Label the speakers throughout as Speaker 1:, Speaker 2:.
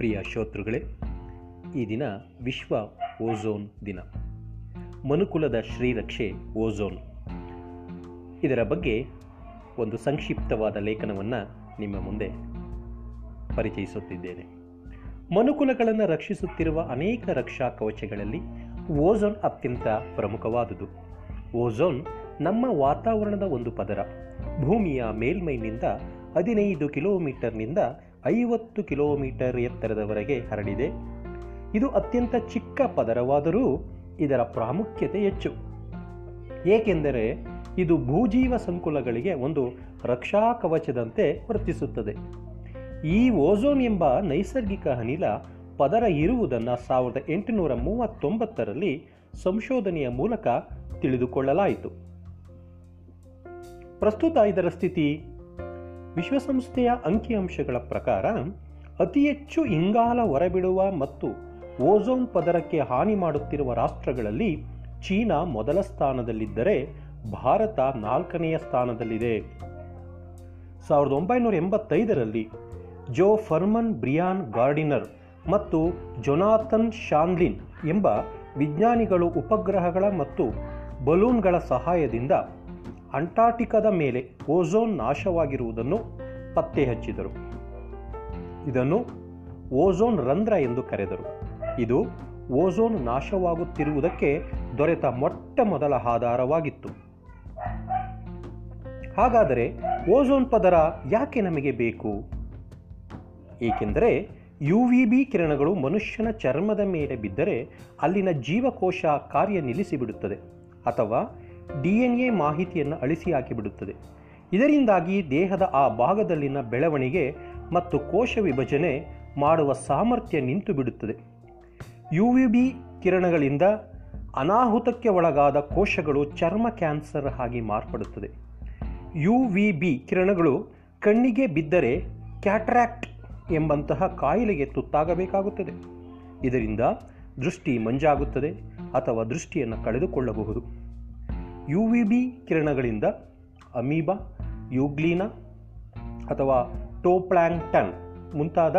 Speaker 1: ಪ್ರಿಯ ಶ್ರೋತೃಗಳೇ ಈ ದಿನ ವಿಶ್ವ ಓಝೋನ್ ದಿನ. ಮನುಕುಲದ ಶ್ರೀರಕ್ಷೆ ಓಝೋನ್. ಇದರ ಬಗ್ಗೆ ಒಂದು ಸಂಕ್ಷಿಪ್ತವಾದ ಲೇಖನವನ್ನು ನಿಮ್ಮ ಮುಂದೆ ಪರಿಚಯಿಸುತ್ತಿದ್ದೇನೆ. ಮನುಕುಲಗಳನ್ನು ರಕ್ಷಿಸುತ್ತಿರುವ ಅನೇಕ ರಕ್ಷಾ ಕವಚಗಳಲ್ಲಿ ಓಝೋನ್ ಅತ್ಯಂತ ಪ್ರಮುಖವಾದುದು. ಓಝೋನ್ ನಮ್ಮ ವಾತಾವರಣದ ಒಂದು ಪದರ. ಭೂಮಿಯ ಮೇಲ್ಮೈನಿಂದ ಹದಿನೈದು ಕಿಲೋಮೀಟರ್ನಿಂದ ಐವತ್ತು ಕಿಲೋಮೀಟರ್ ಎತ್ತರದವರೆಗೆ ಹರಡಿದೆ. ಇದು ಅತ್ಯಂತ ಚಿಕ್ಕ ಪದರವಾದರೂ ಇದರ ಪ್ರಾಮುಖ್ಯತೆ ಹೆಚ್ಚು. ಏಕೆಂದರೆ ಇದು ಭೂಜೀವ ಸಂಕುಲಗಳಿಗೆ ಒಂದು ರಕ್ಷಾ ಕವಚದಂತೆ ವರ್ತಿಸುತ್ತದೆ. ಈ ಓಝೋನ್ ಎಂಬ ನೈಸರ್ಗಿಕ ಅನಿಲ ಪದರ ಇರುವುದನ್ನು ಸಾವಿರದ ಎಂಟುನೂರ ಮೂವತ್ತೊಂಬತ್ತರಲ್ಲಿ ಸಂಶೋಧನೆಯ ಮೂಲಕ ತಿಳಿದುಕೊಳ್ಳಲಾಯಿತು. ಪ್ರಸ್ತುತ ಇದರ ಸ್ಥಿತಿ ವಿಶ್ವಸಂಸ್ಥೆಯ ಅಂಕಿಅಂಶಗಳ ಪ್ರಕಾರ, ಅತಿ ಹೆಚ್ಚು ಇಂಗಾಲ ಹೊರಬಿಡುವ ಮತ್ತು ಓಝೋನ್ ಪದರಕ್ಕೆ ಹಾನಿ ಮಾಡುತ್ತಿರುವ ರಾಷ್ಟ್ರಗಳಲ್ಲಿ ಚೀನಾ ಮೊದಲ ಸ್ಥಾನದಲ್ಲಿದ್ದರೆ ಭಾರತ ನಾಲ್ಕನೆಯ ಸ್ಥಾನದಲ್ಲಿದೆ. ಸಾವಿರದ ಒಂಬೈನೂರ ಎಂಬತ್ತೈದರಲ್ಲಿ ಜೋ ಫರ್ಮನ್ ಬ್ರಿಯಾನ್ ಗಾರ್ಡಿನರ್ ಮತ್ತು ಜೊನಾಥನ್ ಶಾನ್ಲಿನ್ ಎಂಬ ವಿಜ್ಞಾನಿಗಳು ಉಪಗ್ರಹಗಳ ಮತ್ತು ಬಲೂನ್ಗಳ ಸಹಾಯದಿಂದ ಅಂಟಾರ್ಟಿಕಾದ ಮೇಲೆ ಓಝೋನ್ ನಾಶವಾಗಿರುವುದನ್ನು ಪತ್ತೆ ಹಚ್ಚಿದರು. ಇದನ್ನು ಓಝೋನ್ ರಂಧ್ರ ಎಂದು ಕರೆದರು. ಇದು ಓಝೋನ್ ನಾಶವಾಗುತ್ತಿರುವುದಕ್ಕೆ ದೊರೆತ ಮೊಟ್ಟ ಮೊದಲ ಆಧಾರವಾಗಿತ್ತು. ಹಾಗಾದರೆ ಓಝೋನ್ ಪದರ ಯಾಕೆ ನಮಗೆ ಬೇಕು? ಏಕೆಂದರೆ ಯು ವಿ ಬಿ ಕಿರಣಗಳು ಮನುಷ್ಯನ ಚರ್ಮದ ಮೇಲೆ ಬಿದ್ದರೆ ಅಲ್ಲಿನ ಜೀವಕೋಶ ಕಾರ್ಯ ನಿಲ್ಲಿಸಿಬಿಡುತ್ತದೆ ಅಥವಾ ಡಿ ಎನ್ ಎ ಮಾಹಿತಿಯನ್ನು ಅಳಿಸಿ ಹಾಕಿಬಿಡುತ್ತದೆ. ಇದರಿಂದಾಗಿ ದೇಹದ ಆ ಭಾಗದಲ್ಲಿನ ಬೆಳವಣಿಗೆ ಮತ್ತು ಕೋಶ ವಿಭಜನೆ ಮಾಡುವ ಸಾಮರ್ಥ್ಯ ನಿಂತು ಬಿಡುತ್ತದೆ ಯು ವಿ ಬಿ ಕಿರಣಗಳಿಂದ ಅನಾಹುತಕ್ಕೆ ಒಳಗಾದ ಕೋಶಗಳು ಚರ್ಮ ಕ್ಯಾನ್ಸರ್ ಆಗಿ ಮಾರ್ಪಡುತ್ತದೆ. ಯು ವಿ ಬಿ ಕಿರಣಗಳು ಕಣ್ಣಿಗೆ ಬಿದ್ದರೆ ಕ್ಯಾಟ್ರಾಕ್ಟ್ ಎಂಬಂತಹ ಕಾಯಿಲೆಗೆ ತುತ್ತಾಗಬೇಕಾಗುತ್ತದೆ. ಇದರಿಂದ ದೃಷ್ಟಿ ಮಂಜಾಗುತ್ತದೆ ಅಥವಾ ದೃಷ್ಟಿಯನ್ನು ಕಳೆದುಕೊಳ್ಳಬಹುದು. ಯು ವಿ ಬಿ ಕಿರಣಗಳಿಂದ ಅಮೀಬಾ, ಯುಗ್ಲೀನಾ ಅಥವಾ ಟೋಪ್ಲ್ಯಾಂಕ್ಟನ್ ಮುಂತಾದ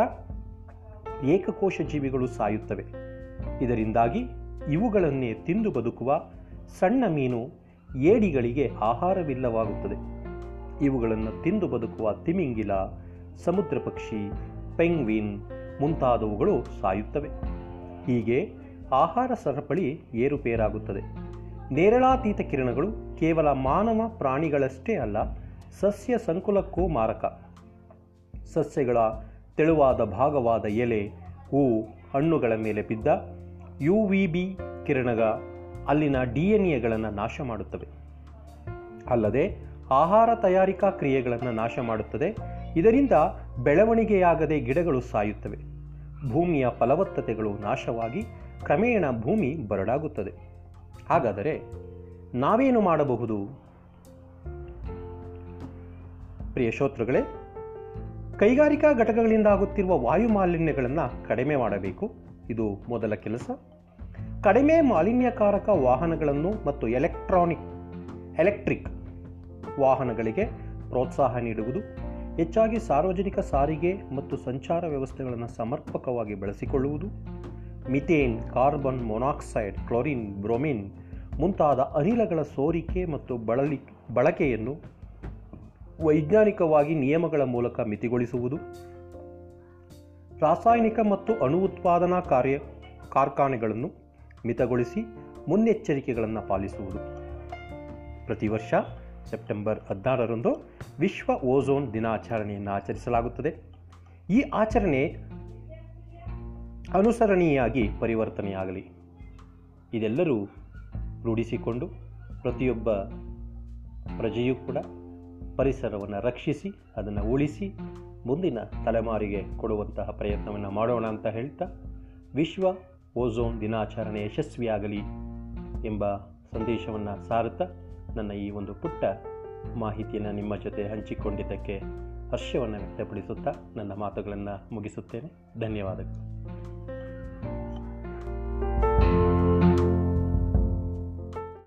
Speaker 1: ಏಕಕೋಶ ಜೀವಿಗಳು ಸಾಯುತ್ತವೆ. ಇದರಿಂದಾಗಿ ಇವುಗಳನ್ನೇ ತಿಂದು ಬದುಕುವ ಸಣ್ಣ ಮೀನು ಏಡಿಗಳಿಗೆ ಆಹಾರವಿಲ್ಲವಾಗುತ್ತದೆ. ಇವುಗಳನ್ನು ತಿಂದು ಬದುಕುವ ತಿಮಿಂಗಿಲ ಸಮುದ್ರ ಪಕ್ಷಿ ಪೆಂಗ್ವಿನ್ ಮುಂತಾದವುಗಳು ಸಾಯುತ್ತವೆ. ಹೀಗೆ ಆಹಾರ ಸರಪಳಿ ಏರುಪೇರಾಗುತ್ತದೆ. ನೇರಳಾತೀತ ಕಿರಣಗಳು ಕೇವಲ ಮಾನವ ಪ್ರಾಣಿಗಳಷ್ಟೇ ಅಲ್ಲ, ಸಸ್ಯ ಸಂಕುಲಕ್ಕೂ ಮಾರಕ. ಸಸ್ಯಗಳ ತೆಳುವಾದ ಭಾಗವಾದ ಎಲೆ, ಹೂ, ಹಣ್ಣುಗಳ ಮೇಲೆ ಬಿದ್ದ ಯು ವಿ ಬಿ ಕಿರಣಗ ಅಲ್ಲಿನ ಡಿ ಎನ್ ಎಗಳನ್ನು ನಾಶ ಮಾಡುತ್ತವೆ. ಅಲ್ಲದೆ, ಆಹಾರ ತಯಾರಿಕಾ ಕ್ರಿಯೆಗಳನ್ನು ನಾಶ ಮಾಡುತ್ತದೆ. ಇದರಿಂದ ಬೆಳವಣಿಗೆಯಾಗದೆ ಗಿಡಗಳು ಸಾಯುತ್ತವೆ. ಭೂಮಿಯ ಫಲವತ್ತತೆಗಳು ನಾಶವಾಗಿ, ಕ್ರಮೇಣ ಭೂಮಿ ಬರಡಾಗುತ್ತದೆ. ಹಾಗಾದರೆ ನಾವೇನು ಮಾಡಬಹುದು? ಪ್ರಿಯ ಶ್ರೋತೃಗಳೇ, ಕೈಗಾರಿಕಾ ಘಟಕಗಳಿಂದ ಆಗುತ್ತಿರುವ ವಾಯು ಮಾಲಿನ್ಯಗಳನ್ನು ಕಡಿಮೆ ಮಾಡಬೇಕು. ಇದು ಮೊದಲ ಕೆಲಸ. ಕಡಿಮೆ ಮಾಲಿನ್ಯಕಾರಕ ವಾಹನಗಳನ್ನು ಮತ್ತು ಎಲೆಕ್ಟ್ರಾನಿಕ್, ಎಲೆಕ್ಟ್ರಿಕ್ ವಾಹನಗಳಿಗೆ ಪ್ರೋತ್ಸಾಹ ನೀಡುವುದು, ಹೆಚ್ಚಾಗಿ ಸಾರ್ವಜನಿಕ ಸಾರಿಗೆ ಮತ್ತು ಸಂಚಾರ ವ್ಯವಸ್ಥೆಗಳನ್ನು ಸಮರ್ಪಕವಾಗಿ ಬಳಸಿಕೊಳ್ಳುವುದು, methane, carbon monoxide, chlorine, bromine ಮುಂತಾದ ಅನಿಲಗಳ ಸೋರಿಕೆ ಮತ್ತು ಬಳಲಿ, ಬಳಕೆಯನ್ನು ವೈಜ್ಞಾನಿಕವಾಗಿ ನಿಯಮಗಳ ಮೂಲಕ ಮಿತಿಗೊಳಿಸುವುದು, ರಾಸಾಯನಿಕ ಮತ್ತು ಅಣು ಉತ್ಪಾದನಾ ಕಾರ್ಯ ಕಾರ್ಖಾನೆಗಳನ್ನು ಮಿತಗೊಳಿಸಿ ಮುನ್ನೆಚ್ಚರಿಕೆಗಳನ್ನು ಪಾಲಿಸುವುದು. ಪ್ರತಿ ವರ್ಷ ಸೆಪ್ಟೆಂಬರ್ ಹದಿನಾರರಂದು ವಿಶ್ವ ಓಝೋನ್ ದಿನಾಚರಣೆಯನ್ನು ಆಚರಿಸಲಾಗುತ್ತದೆ. ಈ ಆಚರಣೆ ಅನುಸರಣೀಯಾಗಿ ಪರಿವರ್ತನೆಯಾಗಲಿ. ಇದೆಲ್ಲರೂ ರೂಢಿಸಿಕೊಂಡು ಪ್ರತಿಯೊಬ್ಬ ಪ್ರಜೆಯೂ ಕೂಡ ಪರಿಸರವನ್ನು ರಕ್ಷಿಸಿ, ಅದನ್ನು ಉಳಿಸಿ, ಮುಂದಿನ ತಲೆಮಾರಿಗೆ ಕೊಡುವಂತಹ ಪ್ರಯತ್ನವನ್ನು ಮಾಡೋಣ ಅಂತ ಹೇಳ್ತಾ ವಿಶ್ವ ಓಝೋನ್ ದಿನಾಚರಣೆ ಯಶಸ್ವಿಯಾಗಲಿ ಎಂಬ ಸಂದೇಶವನ್ನು ಸಾರುತ್ತಾ ನನ್ನ ಈ ಒಂದು ಪುಟ್ಟ ಮಾಹಿತಿಯನ್ನು ನಿಮ್ಮ ಜೊತೆ ಹಂಚಿಕೊಂಡಿದ್ದಕ್ಕೆ ಹರ್ಷವನ್ನು ವ್ಯಕ್ತಪಡಿಸುತ್ತಾ ನನ್ನ ಮಾತುಗಳನ್ನು ಮುಗಿಸುತ್ತೇನೆ. ಧನ್ಯವಾದಗಳು.